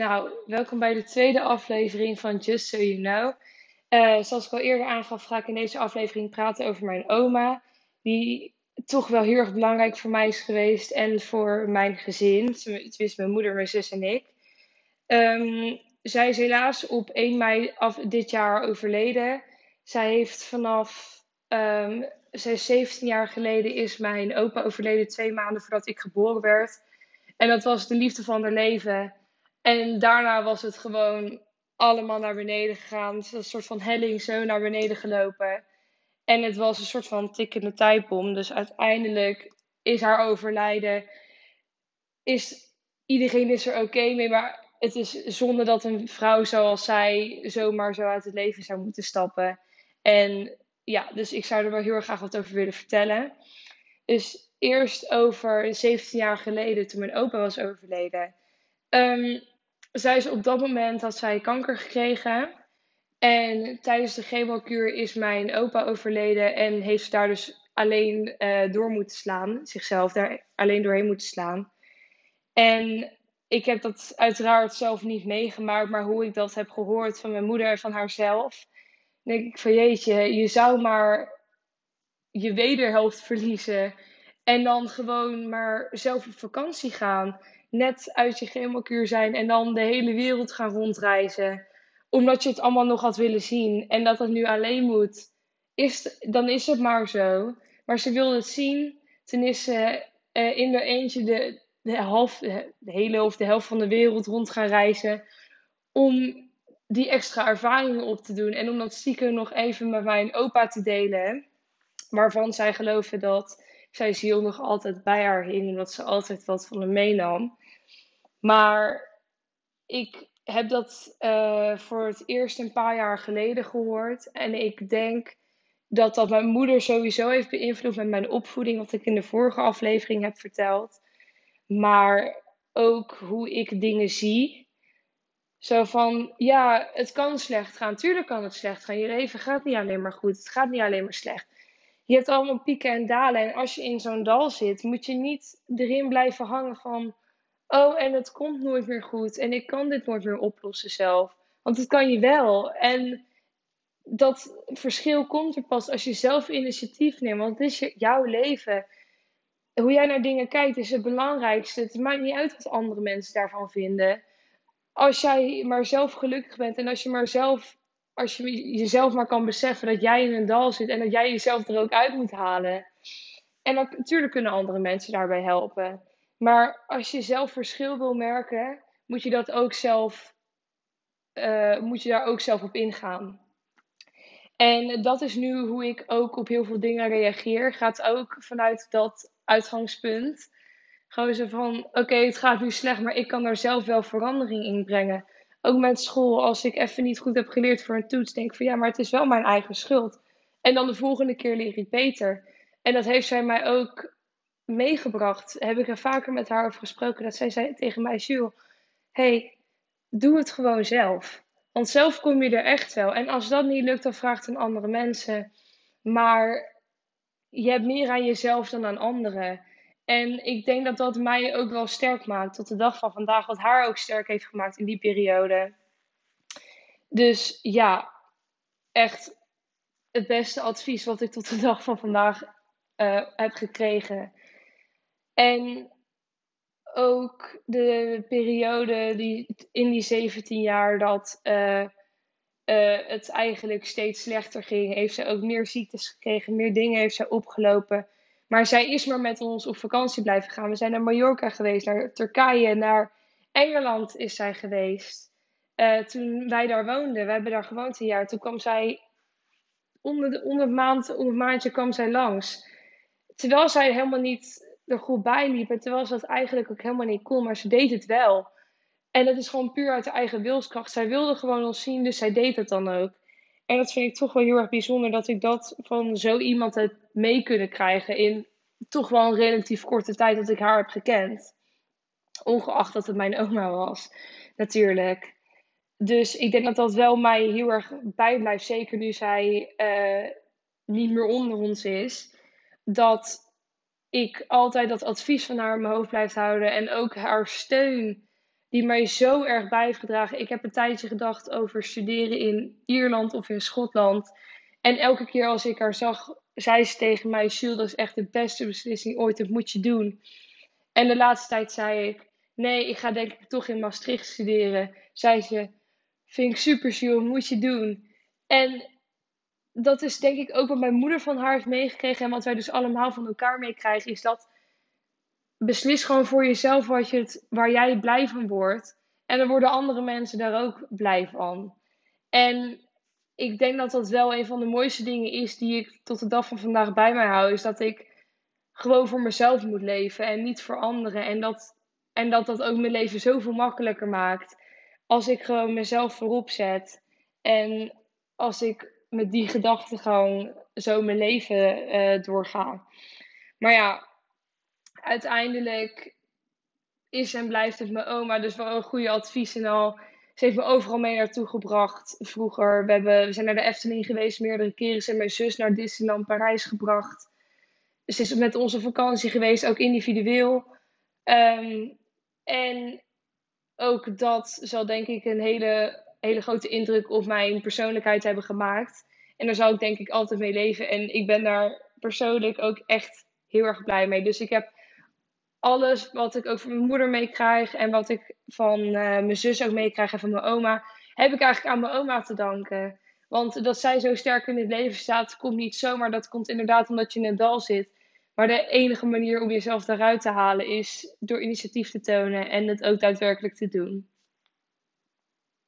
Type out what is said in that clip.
Nou, welkom bij de tweede aflevering van Just So You Know. Uh, zoals ik al eerder aangaf, ga ik in deze aflevering praten over mijn oma, die toch wel heel erg belangrijk voor mij is geweest en voor mijn gezin. Het is mijn moeder, mijn zus en ik. Um, zij is helaas op 1 mei af dit jaar overleden. Zij heeft vanaf, um, zij 17 jaar geleden is mijn opa overleden, twee maanden voordat ik geboren werd. En dat was de liefde van haar leven. En daarna was het gewoon allemaal naar beneden gegaan. Een soort van helling zo naar beneden gelopen. En het was een soort van tikkende tijdbom. Dus uiteindelijk is haar overlijden. Is, iedereen is er oké mee. Maar het is zonde dat een vrouw zoals zij zomaar zo uit het leven zou moeten stappen. En ja, dus ik zou er wel heel erg graag wat over willen vertellen. Dus eerst over 17 jaar geleden, toen mijn opa was overleden. Um, zij is op dat moment had zij kanker gekregen. En tijdens de chemokuur is mijn opa overleden en heeft ze daar dus alleen uh, door moeten slaan. Zichzelf daar alleen doorheen moeten slaan. En ik heb dat uiteraard zelf niet meegemaakt, maar hoe ik dat heb gehoord van mijn moeder en van haarzelf, denk ik van jeetje, je zou maar je wederhelft verliezen en dan gewoon maar zelf op vakantie gaan net uit je chemokuur zijn en dan de hele wereld gaan rondreizen. Omdat je het allemaal nog had willen zien en dat het nu alleen moet. Is, dan is het maar zo. Maar ze wilde het zien. Toen is ze uh, in er eentje de, de, half, de hele of de helft van de wereld rond gaan reizen. Om die extra ervaringen op te doen. En om dat stiekem nog even met mijn opa te delen. Waarvan zij geloven dat zijn ziel nog altijd bij haar hing. Omdat ze altijd wat van hem meenam. Maar ik heb dat uh, voor het eerst een paar jaar geleden gehoord. En ik denk dat dat mijn moeder sowieso heeft beïnvloed met mijn opvoeding, wat ik in de vorige aflevering heb verteld. Maar ook hoe ik dingen zie. Zo van, ja, het kan slecht gaan. Tuurlijk kan het slecht gaan. Je leven gaat niet alleen maar goed. Het gaat niet alleen maar slecht. Je hebt allemaal pieken en dalen. En als je in zo'n dal zit, moet je niet erin blijven hangen van oh, en het komt nooit meer goed en ik kan dit nooit meer oplossen zelf. Want het kan je wel. En dat verschil komt er pas als je zelf initiatief neemt, want het is jouw leven. Hoe jij naar dingen kijkt is het belangrijkste. Het maakt niet uit wat andere mensen daarvan vinden. Als jij maar zelf gelukkig bent en als je maar zelf, als je jezelf maar kan beseffen dat jij in een dal zit en dat jij jezelf er ook uit moet halen. En natuurlijk kunnen andere mensen daarbij helpen. Maar als je zelf verschil wil merken, moet je dat ook zelf, uh, moet je daar ook zelf op ingaan. En dat is nu hoe ik ook op heel veel dingen reageer. Gaat ook vanuit dat uitgangspunt. Gewoon zo van: oké, het gaat nu slecht, maar ik kan daar zelf wel verandering in brengen. Ook met school, als ik even niet goed heb geleerd voor een toets, denk ik van ja, maar het is wel mijn eigen schuld. En dan de volgende keer leer ik beter. En dat heeft zij mij ook meegebracht. Heb ik er vaker met haar over gesproken. Dat zij zei tegen mij, Jules, hey, doe het gewoon zelf. Want zelf kom je er echt wel. En als dat niet lukt, dan vraagt een andere mensen. Maar je hebt meer aan jezelf dan aan anderen. En ik denk dat dat mij ook wel sterk maakt tot de dag van vandaag. Wat haar ook sterk heeft gemaakt in die periode. Dus ja, echt het beste advies wat ik tot de dag van vandaag uh, heb gekregen. En ook de periode die, in die 17 jaar dat uh, uh, het eigenlijk steeds slechter ging, heeft ze ook meer ziektes gekregen, meer dingen heeft ze opgelopen. Maar zij is maar met ons op vakantie blijven gaan. We zijn naar Mallorca geweest, naar Turkije, naar Engeland is zij geweest. Uh, toen wij daar woonden, we hebben daar gewoond een jaar, toen kwam zij onder, de, onder, maand, onder het maandje kwam zij langs. Terwijl zij helemaal niet er goed bij liep. En terwijl ze dat eigenlijk ook helemaal niet kon, maar ze deed het wel. En dat is gewoon puur uit haar eigen wilskracht. Zij wilde gewoon ons zien, dus zij deed het dan ook. En dat vind ik toch wel heel erg bijzonder dat ik dat van zo iemand heb mee kunnen krijgen in toch wel een relatief korte tijd dat ik haar heb gekend. Ongeacht dat het mijn oma was, natuurlijk. Dus ik denk dat dat wel mij heel erg bijblijft, zeker nu zij uh, niet meer onder ons is. Dat ik altijd dat advies van haar in mijn hoofd blijf houden. En ook haar steun die mij zo erg bij heeft gedragen. Ik heb een tijdje gedacht over studeren in Ierland of in Schotland. En elke keer als ik haar zag, zei ze tegen mij: Jules, dat is echt de beste beslissing ooit, dat moet je doen. En de laatste tijd zei ik: Nee, ik ga denk ik toch in Maastricht studeren. Zei ze: Vind ik super, Jules, moet je doen. En dat is denk ik ook wat mijn moeder van haar heeft meegekregen. En wat wij dus allemaal van elkaar meekrijgen, is dat beslis gewoon voor jezelf wat je het, waar jij blij van wordt. En dan worden andere mensen daar ook blij van. En ik denk dat dat wel een van de mooiste dingen is die ik tot de dag van vandaag bij mij hou. Is dat ik gewoon voor mezelf moet leven en niet voor anderen. En dat en dat dat ook mijn leven zoveel makkelijker maakt. Als ik gewoon mezelf voorop zet. En als ik met die gedachtegang zo mijn leven uh, doorga. Maar ja, uiteindelijk is en blijft het mijn oma. Dus wel een goede advies en al. Ze heeft me overal mee naartoe gebracht vroeger. We, hebben, we zijn naar de Efteling geweest meerdere keren. Ze heeft mijn zus naar Disneyland Parijs gebracht. Ze is met onze vakantie geweest, ook individueel. Ehm, en ook dat zal denk ik een hele, hele grote indruk op mijn persoonlijkheid hebben gemaakt. En daar zal ik denk ik altijd mee leven. En ik ben daar persoonlijk ook echt heel erg blij mee. Dus ik heb alles wat ik ook van mijn moeder meekrijg en wat ik van uh, mijn zus ook meekrijg en van mijn oma, heb ik eigenlijk aan mijn oma te danken. Want dat zij zo sterk in het leven staat, komt niet zomaar. Dat komt inderdaad omdat je in het dal zit. Maar de enige manier om jezelf daaruit te halen is door initiatief te tonen en het ook daadwerkelijk te doen.